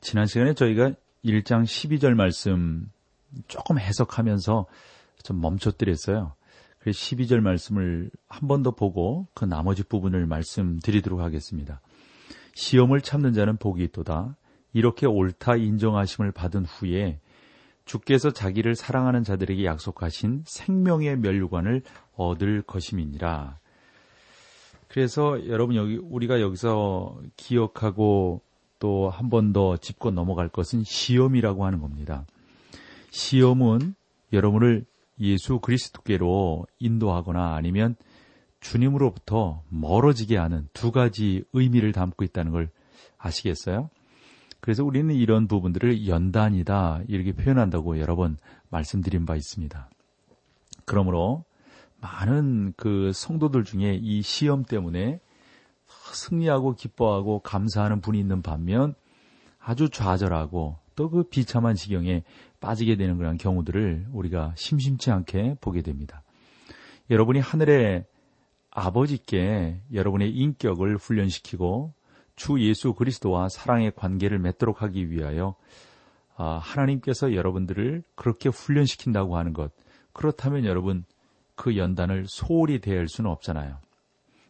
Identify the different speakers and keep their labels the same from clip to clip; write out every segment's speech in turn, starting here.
Speaker 1: 지난 시간에 저희가 1장 12절 말씀 조금 해석하면서 좀 멈춰드렸어요. 그래서 12절 말씀을 한 번 더 보고 그 나머지 부분을 말씀드리도록 하겠습니다. 시험을 참는 자는 복이 있도다. 이렇게 옳다 인정하심을 받은 후에 주께서 자기를 사랑하는 자들에게 약속하신 생명의 멸류관을 얻을 것임이니라. 그래서 여러분 여기 우리가 여기서 기억하고 또 한 번 더 짚고 넘어갈 것은 시험이라고 하는 겁니다. 시험은 여러분을 예수 그리스도께로 인도하거나 아니면 주님으로부터 멀어지게 하는 두 가지 의미를 담고 있다는 걸 아시겠어요? 그래서 우리는 이런 부분들을 연단이다 이렇게 표현한다고 여러 번 말씀드린 바 있습니다. 그러므로 많은 그 성도들 중에 이 시험 때문에 승리하고 기뻐하고 감사하는 분이 있는 반면 아주 좌절하고 또 그 비참한 지경에 빠지게 되는 그런 경우들을 우리가 심심치 않게 보게 됩니다. 여러분이 하늘의 아버지께 여러분의 인격을 훈련시키고 주 예수 그리스도와 사랑의 관계를 맺도록 하기 위하여 아, 하나님께서 여러분들을 그렇게 훈련시킨다고 하는 것. 그렇다면 여러분 그 연단을 소홀히 대할 수는 없잖아요.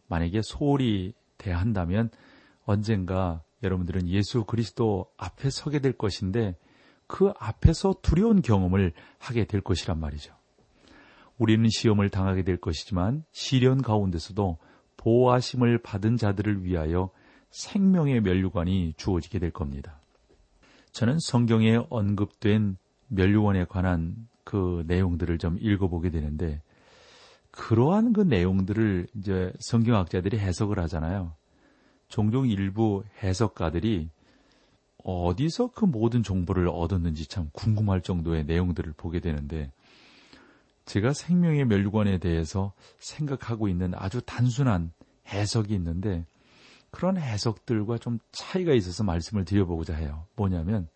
Speaker 1: 만약에 소홀히 대한다면 언젠가 여러분들은 예수 그리스도 앞에 서게 될 것인데 그 앞에서 두려운 경험을 하게 될 것이란 말이죠. 우리는 시험을 당하게 될 것이지만 시련 가운데서도 보호하심을 받은 자들을 위하여 생명의 멸류관이 주어지게 될 겁니다. 저는 성경에 언급된 멸류관에 관한 그 내용들을 좀 읽어보게 되는데 그러한 그 내용들을 이제 성경학자들이 해석을 하잖아요. 종종 일부 해석가들이 어디서 그 모든 정보를 얻었는지 참 궁금할 정도의 내용들을 보게 되는데 제가 생명의 멸류관에 대해서 생각하고 있는 아주 단순한 해석이 있는데 그런 해석들과 좀 차이가 있어서 말씀을 드려보고자 해요. 뭐냐면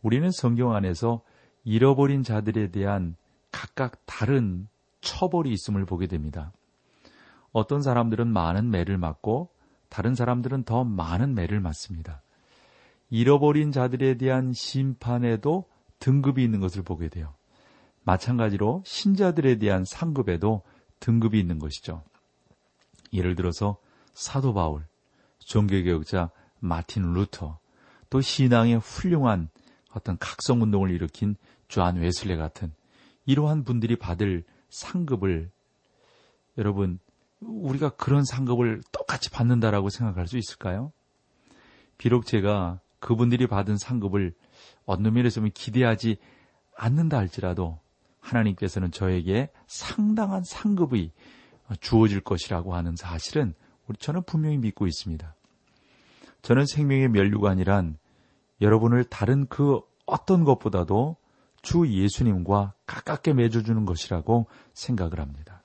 Speaker 1: 우리는 성경 안에서 잃어버린 자들에 대한 각각 다른 처벌이 있음을 보게 됩니다. 어떤 사람들은 많은 매를 맞고 다른 사람들은 더 많은 매를 맞습니다. 잃어버린 자들에 대한 심판에도 등급이 있는 것을 보게 돼요. 마찬가지로 신자들에 대한 상급에도 등급이 있는 것이죠. 예를 들어서 사도 바울, 종교개혁자 마틴 루터, 또 신앙의 훌륭한 어떤 각성운동을 일으킨 주안 웨슬레 같은 이러한 분들이 받을 상급을 여러분 우리가 그런 상급을 똑같이 받는다라고 생각할 수 있을까요? 비록 제가 그분들이 받은 상급을 어느 면에서 기대하지 않는다 할지라도 하나님께서는 저에게 상당한 상급이 주어질 것이라고 하는 사실은 우리 저는 분명히 믿고 있습니다. 저는 생명의 멸류관이란 여러분을 다른 그 어떤 것보다도 주 예수님과 가깝게 맺어주는 것이라고 생각을 합니다.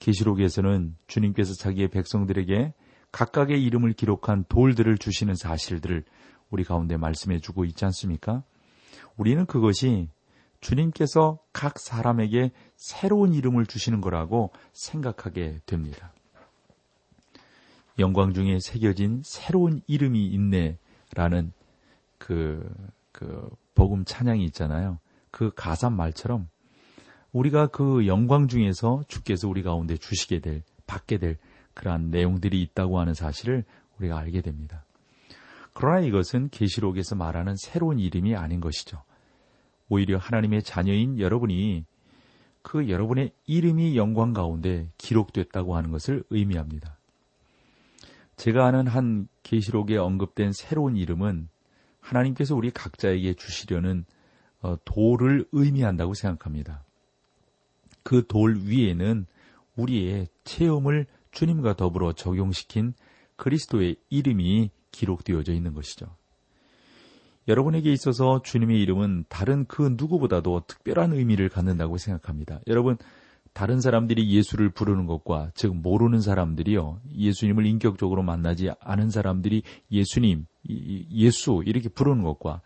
Speaker 1: 계시록에서는 주님께서 자기의 백성들에게 각각의 이름을 기록한 돌들을 주시는 사실들을 우리 가운데 말씀해 주고 있지 않습니까? 우리는 그것이 주님께서 각 사람에게 새로운 이름을 주시는 거라고 생각하게 됩니다. 영광 중에 새겨진 새로운 이름이 있네라는 그, 그 복음 찬양이 있잖아요. 그 가사 말처럼 우리가 그 영광 중에서 주께서 우리 가운데 주시게 될, 받게 될 그러한 내용들이 있다고 하는 사실을 우리가 알게 됩니다. 그러나 이것은 계시록에서 말하는 새로운 이름이 아닌 것이죠. 오히려 하나님의 자녀인 여러분이 그 여러분의 이름이 영광 가운데 기록됐다고 하는 것을 의미합니다. 제가 아는 한 계시록에 언급된 새로운 이름은 하나님께서 우리 각자에게 주시려는 어, 돌을 의미한다고 생각합니다. 그 돌 위에는 우리의 체험을 주님과 더불어 적용시킨 그리스도의 이름이 기록되어져 있는 것이죠. 여러분에게 있어서 주님의 이름은 다른 그 누구보다도 특별한 의미를 갖는다고 생각합니다. 여러분, 다른 사람들이 예수를 부르는 것과 즉 모르는 사람들이요 예수님을 인격적으로 만나지 않은 사람들이 예수님 예수 이렇게 부르는 것과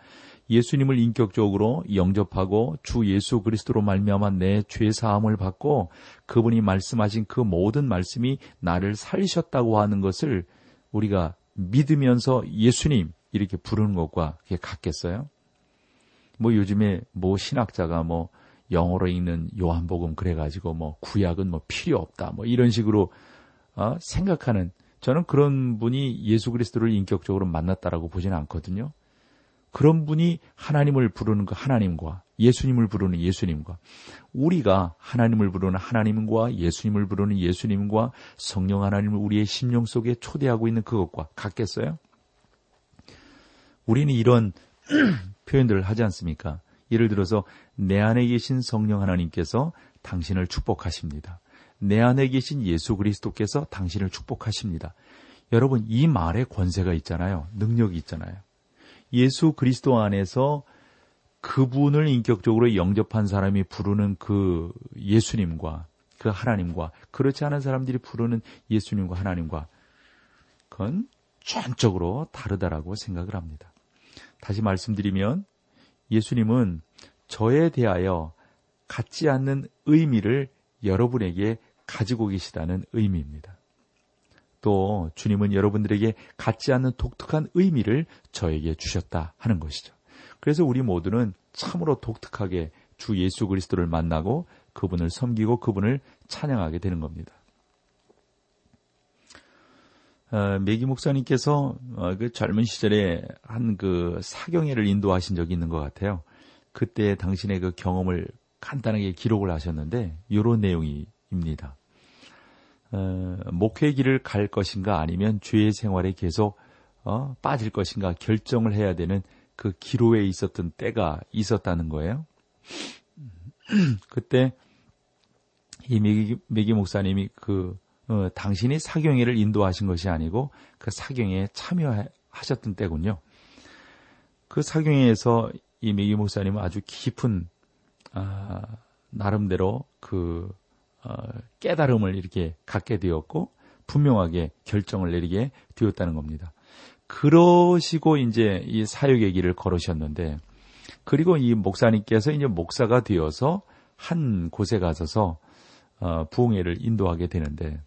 Speaker 1: 예수님을 인격적으로 영접하고 주 예수 그리스도로 말미암아 내 죄 사함을 받고 그분이 말씀하신 그 모든 말씀이 나를 살리셨다고 하는 것을 우리가 믿으면서 예수님 이렇게 부르는 것과 그게 같겠어요? 뭐 요즘에 뭐 신학자가 뭐 영어로 읽는 요한복음 그래가지고 뭐 구약은 뭐 필요 없다 뭐 이런 식으로 어, 생각하는 저는 그런 분이 예수 그리스도를 인격적으로 만났다라고 보지는 않거든요. 그런 분이 하나님을 부르는 그 하나님과 예수님을 부르는 예수님과 우리가 하나님을 부르는 하나님과 예수님을 부르는 예수님과 성령 하나님을 우리의 심령 속에 초대하고 있는 그것과 같겠어요? 우리는 이런 표현들을 하지 않습니까? 예를 들어서 내 안에 계신 성령 하나님께서 당신을 축복하십니다. 내 안에 계신 예수 그리스도께서 당신을 축복하십니다. 여러분 이 말에 권세가 있잖아요. 능력이 있잖아요. 예수 그리스도 안에서 그분을 인격적으로 영접한 사람이 부르는 그 예수님과 그 하나님과 그렇지 않은 사람들이 부르는 예수님과 하나님과 그건 전적으로 다르다라고 생각을 합니다. 다시 말씀드리면 예수님은 저에 대하여 갖지 않는 의미를 여러분에게 가지고 계시다는 의미입니다. 또 주님은 여러분들에게 갖지 않는 독특한 의미를 저에게 주셨다 하는 것이죠. 그래서 우리 모두는 참으로 독특하게 주 예수 그리스도를 만나고 그분을 섬기고 그분을 찬양하게 되는 겁니다. 어, 메기 목사님께서 어, 그 젊은 시절에 한 그 사경회를 인도하신 적이 있는 것 같아요. 그때 당신의 그 경험을 간단하게 기록을 하셨는데 이런 내용입니다. 어, 목회 길을 갈 것인가 아니면 죄의 생활에 계속 어, 빠질 것인가 결정을 해야 되는 그 기로에 있었던 때가 있었다는 거예요. 그때 이 메기, 메기 목사님이 그 어, 당신이 사경회를 인도하신 것이 아니고 그 사경회에 참여하셨던 때군요. 그 사경회에서 이 메기 목사님은 아주 깊은 아, 나름대로 그 어, 깨달음을 이렇게 갖게 되었고 분명하게 결정을 내리게 되었다는 겁니다. 그러시고 이제 이 사역의 길을 걸으셨는데 그리고 이 목사님께서 이제 목사가 되어서 한 곳에 가서서 어, 부흥회를 인도하게 되는데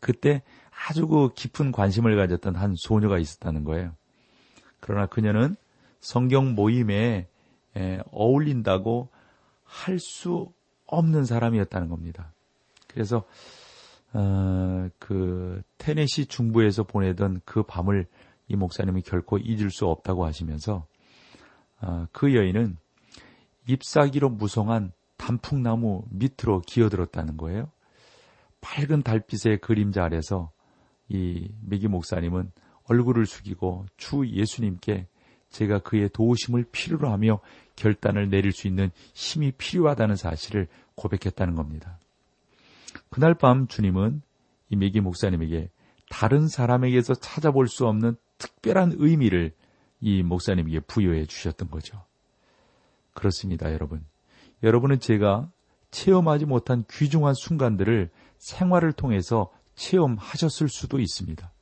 Speaker 1: 그때 아주 그 깊은 관심을 가졌던 한 소녀가 있었다는 거예요. 그러나 그녀는 성경 모임에 어울린다고 할 수 없는 사람이었다는 겁니다. 그래서 어, 그 테네시 중부에서 보내던 그 밤을 이 목사님이 결코 잊을 수 없다고 하시면서 어, 그 여인은 잎사귀로 무성한 단풍나무 밑으로 기어들었다는 거예요. 밝은 달빛의 그림자 아래서 이 메기 목사님은 얼굴을 숙이고 주 예수님께 제가 그의 도우심을 필요로 하며 결단을 내릴 수 있는 힘이 필요하다는 사실을 고백했다는 겁니다. 그날 밤 주님은 이 메기 목사님에게 다른 사람에게서 찾아볼 수 없는 특별한 의미를 이 목사님에게 부여해 주셨던 거죠. 그렇습니다, 여러분. 여러분은 제가 체험하지 못한 귀중한 순간들을 생활을 통해서 체험하셨을 수도 있습니다.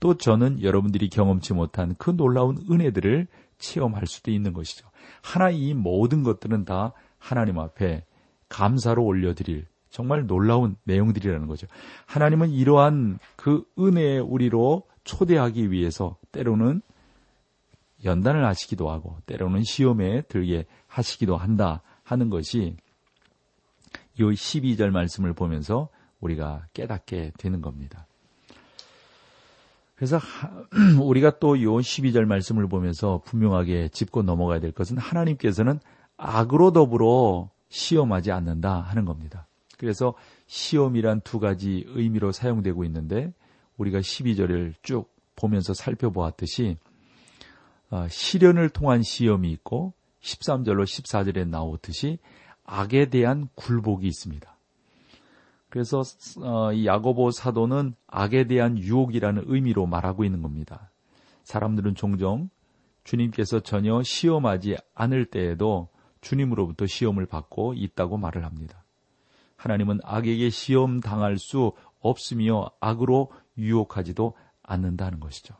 Speaker 1: 또 저는 여러분들이 경험치 못한 그 놀라운 은혜들을 체험할 수도 있는 것이죠. 하나 이 모든 것들은 다 하나님 앞에 감사로 올려드릴 정말 놀라운 내용들이라는 거죠. 하나님은 이러한 그 은혜의 우리로 초대하기 위해서 때로는 연단을 하시기도 하고 때로는 시험에 들게 하시기도 한다 하는 것이 이 12절 말씀을 보면서 우리가 깨닫게 되는 겁니다. 그래서 우리가 또이 12절 말씀을 보면서 분명하게 짚고 넘어가야 될 것은 하나님께서는 악으로 더불어 시험하지 않는다 하는 겁니다. 그래서 시험이란 두 가지 의미로 사용되고 있는데 우리가 12절을 쭉 보면서 살펴보았듯이 어, 시련을 통한 시험이 있고 13절로 14절에 나오듯이 악에 대한 굴복이 있습니다. 그래서 어, 이 야고보 사도는 악에 대한 유혹이라는 의미로 말하고 있는 겁니다. 사람들은 종종 주님께서 전혀 시험하지 않을 때에도 주님으로부터 시험을 받고 있다고 말을 합니다. 하나님은 악에게 시험 당할 수 없으며 악으로 유혹하지도 않는다는 것이죠.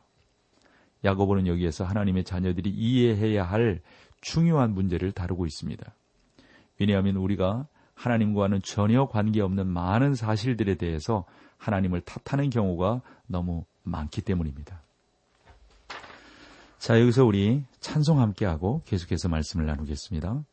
Speaker 1: 야고보는 여기에서 하나님의 자녀들이 이해해야 할 중요한 문제를 다루고 있습니다. 왜냐하면 우리가 하나님과는 전혀 관계없는 많은 사실들에 대해서 하나님을 탓하는 경우가 너무 많기 때문입니다. 자, 여기서 우리 찬송 함께하고 계속해서 말씀을 나누겠습니다.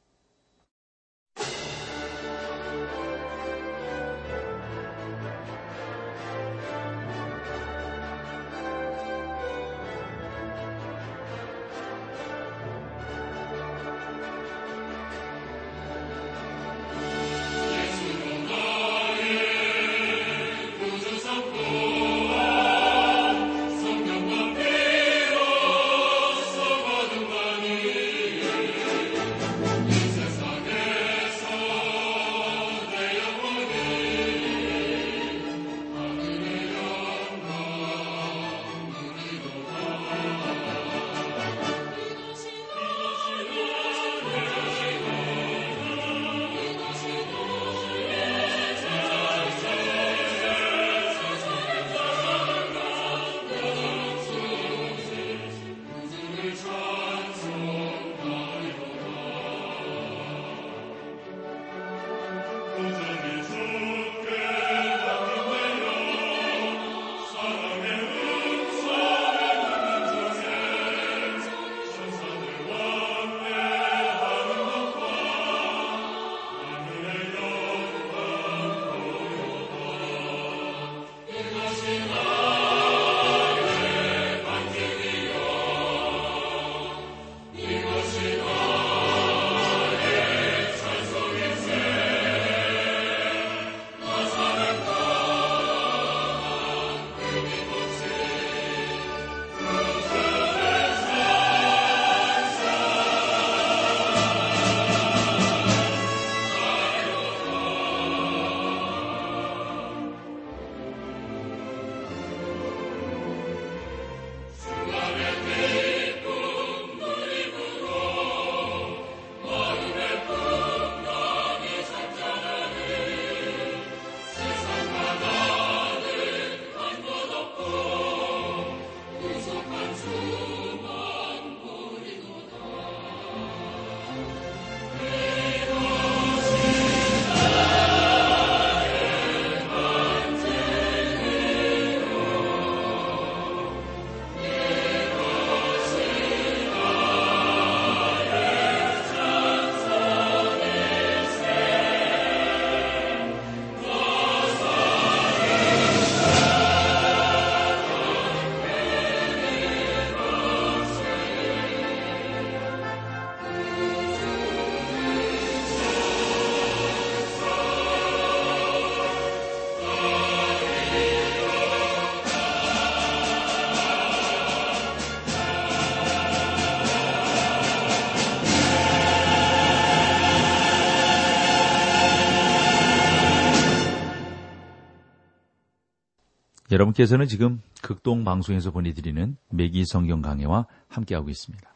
Speaker 1: 여러분께서는 지금 극동 방송에서 보내드리는 매기 성경 강해와 함께하고 있습니다.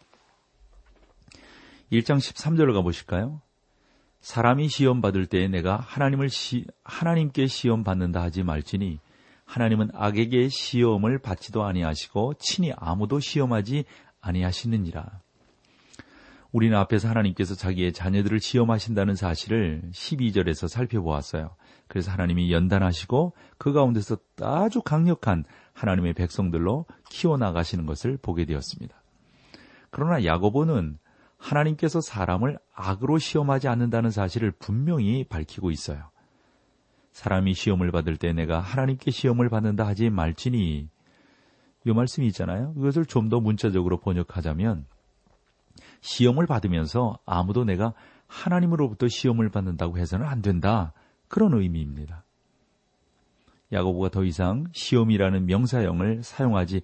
Speaker 1: 1장 13절을 가보실까요? 사람이 시험 받을 때에 내가 하나님을 시, 하나님께 시험 받는다 하지 말지니 하나님은 악에게 시험을 받지도 아니하시고 친히 아무도 시험하지 아니하시느니라. 우리는 앞에서 하나님께서 자기의 자녀들을 시험하신다는 사실을 12절에서 살펴보았어요. 그래서 하나님이 연단하시고 그 가운데서 아주 강력한 하나님의 백성들로 키워나가시는 것을 보게 되었습니다. 그러나 야고보는 하나님께서 사람을 악으로 시험하지 않는다는 사실을 분명히 밝히고 있어요. 사람이 시험을 받을 때 내가 하나님께 시험을 받는다 하지 말지니 이 말씀이 있잖아요. 이것을 좀 더 문자적으로 번역하자면 시험을 받으면서 아무도 내가 하나님으로부터 시험을 받는다고 해서는 안 된다. 그런 의미입니다. 야고보가 더 이상 시험이라는 명사형을 사용하지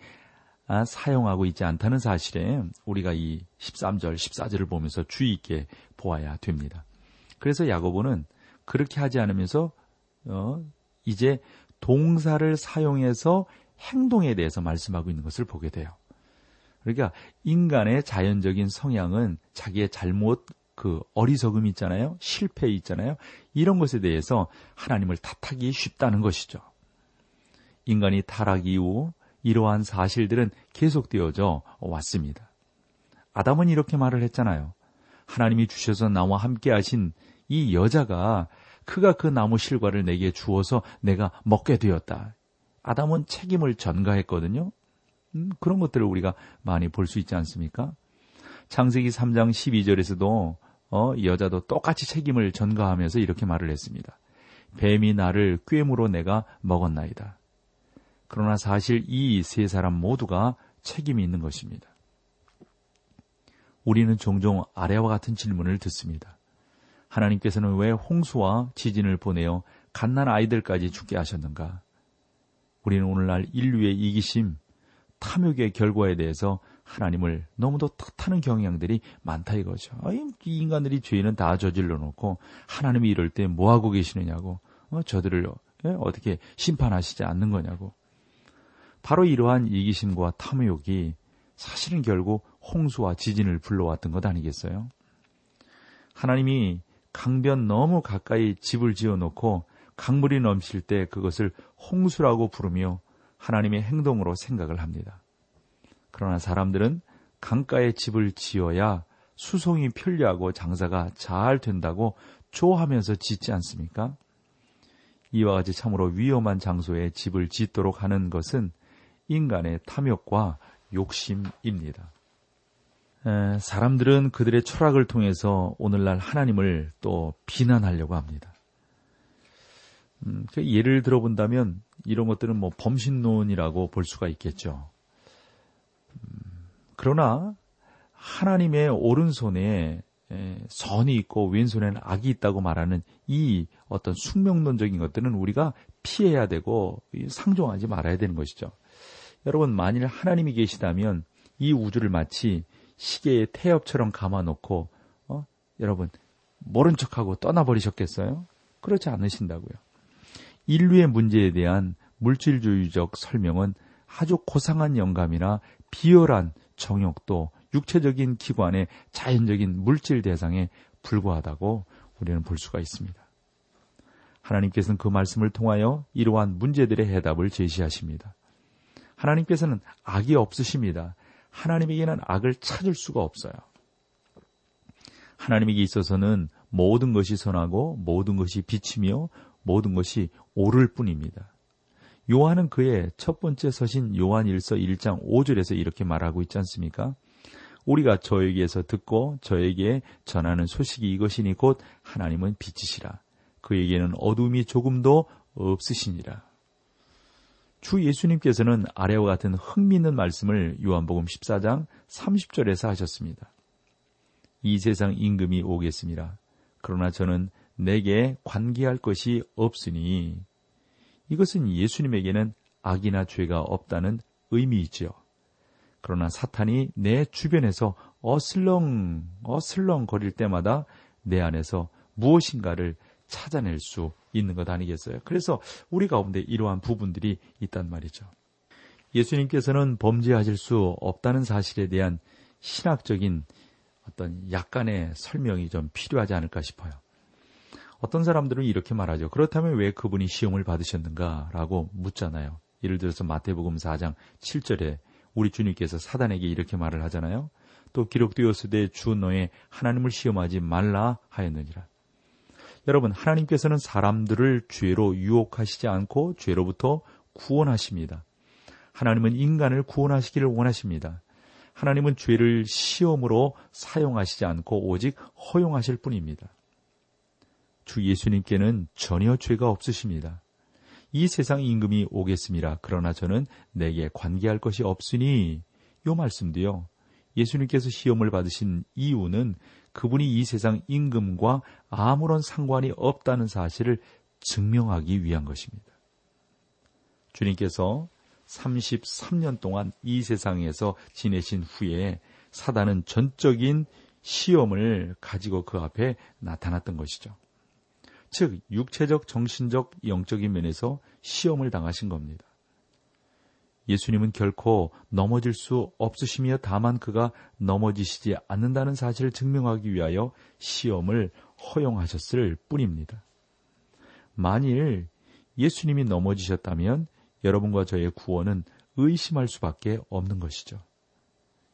Speaker 1: 아, 사용하고 있지 않다는 사실에 우리가 이 13절, 14절을 보면서 주의 있게 보아야 됩니다. 그래서 야고보는 그렇게 하지 않으면서 어, 이제 동사를 사용해서 행동에 대해서 말씀하고 있는 것을 보게 돼요. 그러니까 인간의 자연적인 성향은 자기의 잘못, 그 어리석음 있잖아요. 실패 있잖아요. 이런 것에 대해서 하나님을 탓하기 쉽다는 것이죠. 인간이 타락 이후 이러한 사실들은 계속되어져 왔습니다. 아담은 이렇게 말을 했잖아요. 하나님이 주셔서 나와 함께 하신 이 여자가 그가 그 나무 실과를 내게 주어서 내가 먹게 되었다. 아담은 책임을 전가했거든요. 음, 그런 것들을 우리가 많이 볼 수 있지 않습니까? 창세기 3장 12절에서도 어, 여자도 똑같이 책임을 전가하면서 이렇게 말을 했습니다. 뱀이 나를 꾀으로 내가 먹었나이다. 그러나 사실 이 세 사람 모두가 책임이 있는 것입니다. 우리는 종종 아래와 같은 질문을 듣습니다. 하나님께서는 왜 홍수와 지진을 보내어 갓난 아이들까지 죽게 하셨는가? 우리는 오늘날 인류의 이기심, 탐욕의 결과에 대해서 하나님을 너무도 탓하는 경향들이 많다 이거죠. 이 인간들이 죄는 다 저질러 놓고 하나님이 이럴 때 뭐 하고 계시느냐고 어, 저들을 예? 어떻게 심판하시지 않는 거냐고. 바로 이러한 이기심과 탐욕이 사실은 결국 홍수와 지진을 불러왔던 것 아니겠어요? 하나님이 강변 너무 가까이 집을 지어 놓고 강물이 넘칠 때 그것을 홍수라고 부르며 하나님의 행동으로 생각을 합니다. 그러나 사람들은 강가에 집을 지어야 수송이 편리하고 장사가 잘 된다고 좋아하면서 짓지 않습니까? 이와 같이 참으로 위험한 장소에 집을 짓도록 하는 것은 인간의 탐욕과 욕심입니다. 에, 사람들은 그들의 철학을 통해서 오늘날 하나님을 또 비난하려고 합니다. 음, 그 예를 들어본다면 이런 것들은 뭐 범신론이라고 볼 수가 있겠죠. 음, 그러나 하나님의 오른손에 선이 있고 왼손에는 악이 있다고 말하는 이 어떤 숙명론적인 것들은 우리가 피해야 되고 상종하지 말아야 되는 것이죠. 여러분 만일 하나님이 계시다면 이 우주를 마치 시계의 태엽처럼 감아놓고 어? 여러분 모른 척하고 떠나버리셨겠어요? 그렇지 않으신다고요. 인류의 문제에 대한 물질주의적 설명은 아주 고상한 영감이나 비열한 정욕도 육체적인 기관의 자연적인 물질 대상에 불과하다고 우리는 볼 수가 있습니다. 하나님께서는 그 말씀을 통하여 이러한 문제들의 해답을 제시하십니다. 하나님께서는 악이 없으십니다. 하나님에게는 악을 찾을 수가 없어요. 하나님에게 있어서는 모든 것이 선하고 모든 것이 빛이며 모든 것이 옳을 뿐입니다. 요한은 그의 첫 번째 서신 요한 1서 1장 5절에서 이렇게 말하고 있지 않습니까? 우리가 저에게서 듣고 저에게 전하는 소식이 이것이니 곧 하나님은 빛이시라. 그에게는 어둠이 조금도 없으시니라. 주 예수님께서는 아래와 같은 흥미있는 말씀을 요한복음 14장 30절에서 하셨습니다. 이 세상 임금이 오겠습니다. 그러나 저는 내게 관계할 것이 없으니 이것은 예수님에게는 악이나 죄가 없다는 의미이지요. 그러나 사탄이 내 주변에서 어슬렁 어슬렁 거릴 때마다 내 안에서 무엇인가를 찾아낼 수 있는 것 아니겠어요? 그래서 우리 가운데 이러한 부분들이 있단 말이죠. 예수님께서는 범죄하실 수 없다는 사실에 대한 신학적인 어떤 약간의 설명이 좀 필요하지 않을까 싶어요. 어떤 사람들은 이렇게 말하죠. 그렇다면 왜 그분이 시험을 받으셨는가? 라고 묻잖아요. 예를 들어서 마태복음 4장 7절에 우리 주님께서 사단에게 이렇게 말을 하잖아요. 또 기록되었을 때주 너의 하나님을 시험하지 말라 하였느니라. 여러분, 하나님께서는 사람들을 죄로 유혹하시지 않고 죄로부터 구원하십니다. 하나님은 인간을 구원하시기를 원하십니다. 하나님은 죄를 시험으로 사용하시지 않고 오직 허용하실 뿐입니다. 주 예수님께는 전혀 죄가 없으십니다. 이 세상 임금이 오겠습니다. 그러나 저는 내게 관계할 것이 없으니 요 말씀도요. 예수님께서 시험을 받으신 이유는 그분이 이 세상 임금과 아무런 상관이 없다는 사실을 증명하기 위한 것입니다. 주님께서 33년 동안 이 세상에서 지내신 후에 사단은 전적인 시험을 가지고 그 앞에 나타났던 것이죠. 즉, 육체적, 정신적, 영적인 면에서 시험을 당하신 겁니다. 예수님은 결코 넘어질 수 없으시며 다만 그가 넘어지시지 않는다는 사실을 증명하기 위하여 시험을 허용하셨을 뿐입니다. 만일 예수님이 넘어지셨다면 여러분과 저의 구원은 의심할 수밖에 없는 것이죠.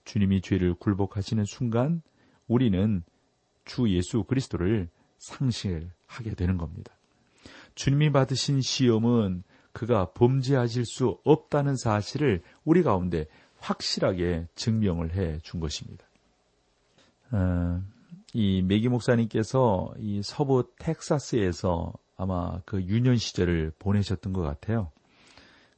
Speaker 1: 주님이 죄를 굴복하시는 순간 우리는 주 예수 그리스도를 상실하게 되는 겁니다. 주님이 받으신 시험은 그가 범죄하실 수 없다는 사실을 우리 가운데 확실하게 증명을 해 준 것입니다. 어, 이 메기 목사님께서 이 서부 텍사스에서 아마 그 유년 시절을 보내셨던 것 같아요.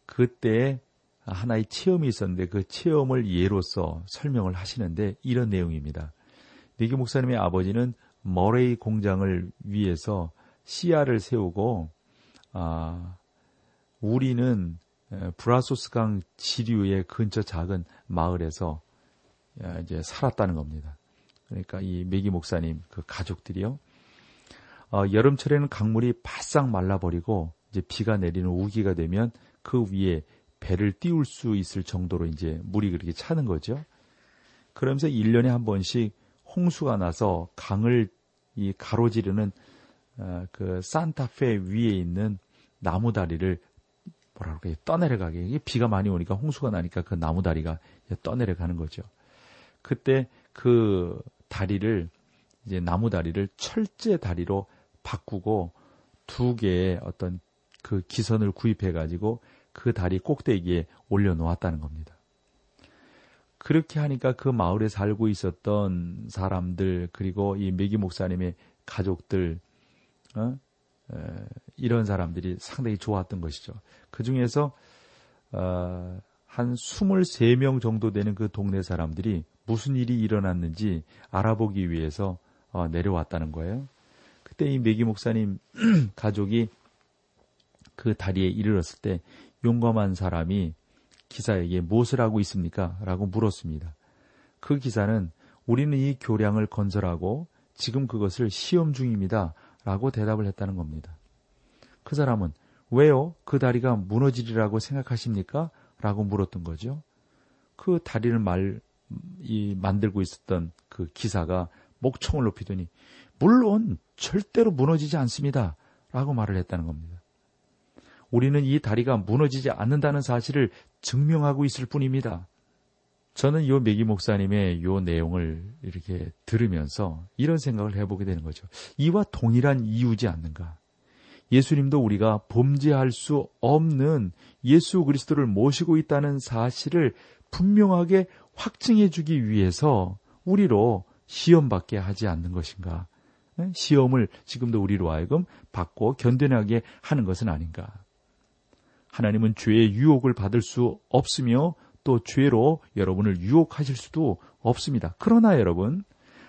Speaker 1: 그때 하나의 체험이 있었는데 그 체험을 예로서 설명을 하시는데 이런 내용입니다. 메기 목사님의 아버지는 머레이 공장을 위해서 씨알을 세우고 아, 우리는 브라소스강 지류의 근처 작은 마을에서 이제 살았다는 겁니다. 그러니까 이 메기 목사님 그 가족들이요. 어, 여름철에는 강물이 바싹 말라버리고 이제 비가 내리는 우기가 되면 그 위에 배를 띄울 수 있을 정도로 이제 물이 그렇게 차는 거죠. 그러면서 1년에 한 번씩 홍수가 나서 강을 이 가로지르는 어, 그 산타페 위에 있는 나무 다리를 뭐라 그럴까 떠내려가게 이게 비가 많이 오니까 홍수가 나니까 그 나무 다리가 떠내려가는 거죠. 그때 그 다리를 이제 나무 다리를 철제 다리로 바꾸고 두 개의 어떤 그 기선을 구입해 가지고 그 다리 꼭대기에 올려 놓았다는 겁니다. 그렇게 하니까 그 마을에 살고 있었던 사람들 그리고 이 메기 목사님의 가족들 어? 에, 이런 사람들이 상당히 좋았던 것이죠. 그 중에서 어, 한 23명 정도 되는 그 동네 사람들이 무슨 일이 일어났는지 알아보기 위해서 어, 내려왔다는 거예요. 그때 이 메기 목사님 가족이 그 다리에 이르렀을 때 용감한 사람이 기사에게 무엇을 하고 있습니까? 라고 물었습니다. 그 기사는 우리는 이 교량을 건설하고 지금 그것을 시험 중입니다. 라고 대답을 했다는 겁니다. 그 사람은 왜요? 그 다리가 무너지리라고 생각하십니까? 라고 물었던 거죠. 그 다리를 말, 이, 만들고 있었던 그 기사가 목청을 높이더니, 물론 절대로 무너지지 않습니다. 라고 말을 했다는 겁니다. 우리는 이 다리가 무너지지 않는다는 사실을 증명하고 있을 뿐입니다. 저는 요 메기 목사님의 요 내용을 이렇게 들으면서 이런 생각을 해보게 되는 거죠. 이와 동일한 이유지 않는가? 예수님도 우리가 범죄할 수 없는 예수 그리스도를 모시고 있다는 사실을 분명하게 확증해 주기 위해서 우리로 시험받게 하지 않는 것인가? 시험을 지금도 우리로 하여금 받고 견뎌나게 하는 것은 아닌가? 하나님은 죄의 유혹을 받을 수 없으며 또 죄로 여러분을 유혹하실 수도 없습니다. 그러나 여러분,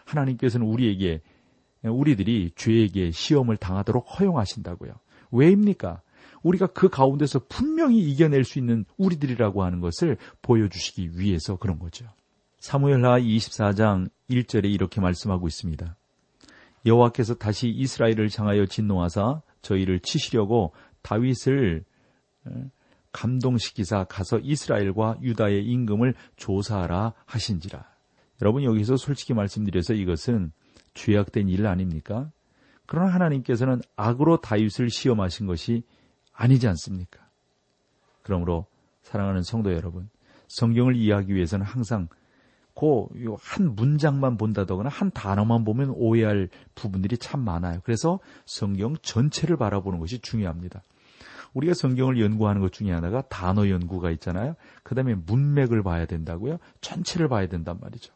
Speaker 1: 하나님께서는 우리에게 우리들이 죄에게 시험을 당하도록 허용하신다고요. 왜입니까? 우리가 그 가운데서 분명히 이겨낼 수 있는 우리들이라고 하는 것을 보여주시기 위해서 그런 거죠. 사무엘하 24장 1절에 이렇게 말씀하고 있습니다. 여호와께서 다시 이스라엘을 향하여 진노하사 저희를 치시려고 다윗을 감동시키사 가서 이스라엘과 유다의 임금을 조사하라 하신지라. 여러분 여기서 솔직히 말씀드려서 이것은 죄악된 일 아닙니까? 그러나 하나님께서는 악으로 다윗을 시험하신 것이 아니지 않습니까? 그러므로 사랑하는 성도 여러분, 성경을 이해하기 위해서는 항상 그한 문장만 본다거나 한 단어만 보면 오해할 부분들이 참 많아요. 그래서 성경 전체를 바라보는 것이 중요합니다. 우리가 성경을 연구하는 것 중에 하나가 단어 연구가 있잖아요. 그 다음에 문맥을 봐야 된다고요. 전체를 봐야 된단 말이죠.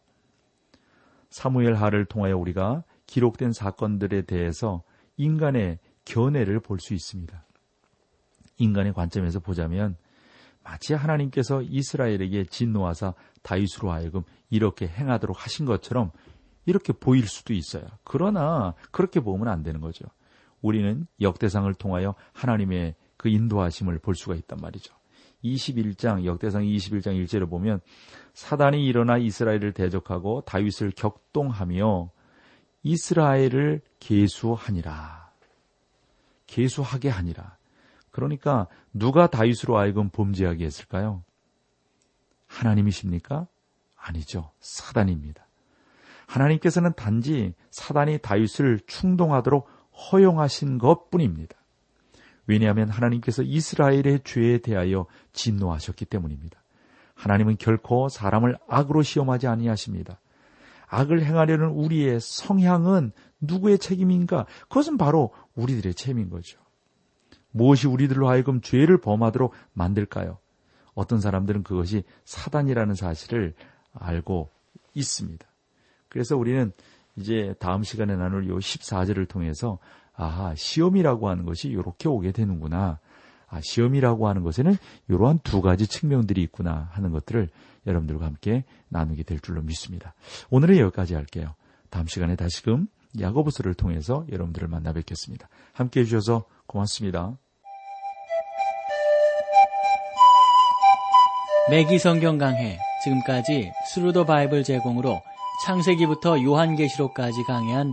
Speaker 1: 사무엘 하를 통하여 우리가 기록된 사건들에 대해서 인간의 견해를 볼 수 있습니다. 인간의 관점에서 보자면 마치 하나님께서 이스라엘에게 진노하사 다윗으로 하여금 이렇게 행하도록 하신 것처럼 이렇게 보일 수도 있어요. 그러나 그렇게 보면 안 되는 거죠. 우리는 역대상을 통하여 하나님의 그 인도하심을 볼 수가 있단 말이죠. 21장 역대상 21장 1절을 보면 사단이 일어나 이스라엘을 대적하고 다윗을 격동하며 이스라엘을 계수하니라. 계수하게 하니라. 그러니까 누가 다윗으로 하여금 범죄하게 했을까요? 하나님이십니까? 아니죠. 사단입니다. 하나님께서는 단지 사단이 다윗을 충동하도록 허용하신 것 뿐입니다. 왜냐하면 하나님께서 이스라엘의 죄에 대하여 진노하셨기 때문입니다. 하나님은 결코 사람을 악으로 시험하지 아니하십니다. 악을 행하려는 우리의 성향은 누구의 책임인가? 그것은 바로 우리들의 책임인 거죠. 무엇이 우리들로 하여금 죄를 범하도록 만들까요? 어떤 사람들은 그것이 사단이라는 사실을 알고 있습니다. 그래서 우리는 이제 다음 시간에 나눌 요 14절을 통해서 아하, 시험이라고 하는 것이 이렇게 오게 되는구나. 아, 시험이라고 하는 것에는 이러한 두 가지 측면들이 있구나 하는 것들을 여러분들과 함께 나누게 될 줄로 믿습니다. 오늘은 여기까지 할게요. 다음 시간에 다시금 야고보서를 통해서 여러분들을 만나 뵙겠습니다. 함께 해주셔서 고맙습니다.
Speaker 2: 매기 성경 강해 지금까지 Thru the Bible 제공으로 창세기부터 요한계시록까지 강해한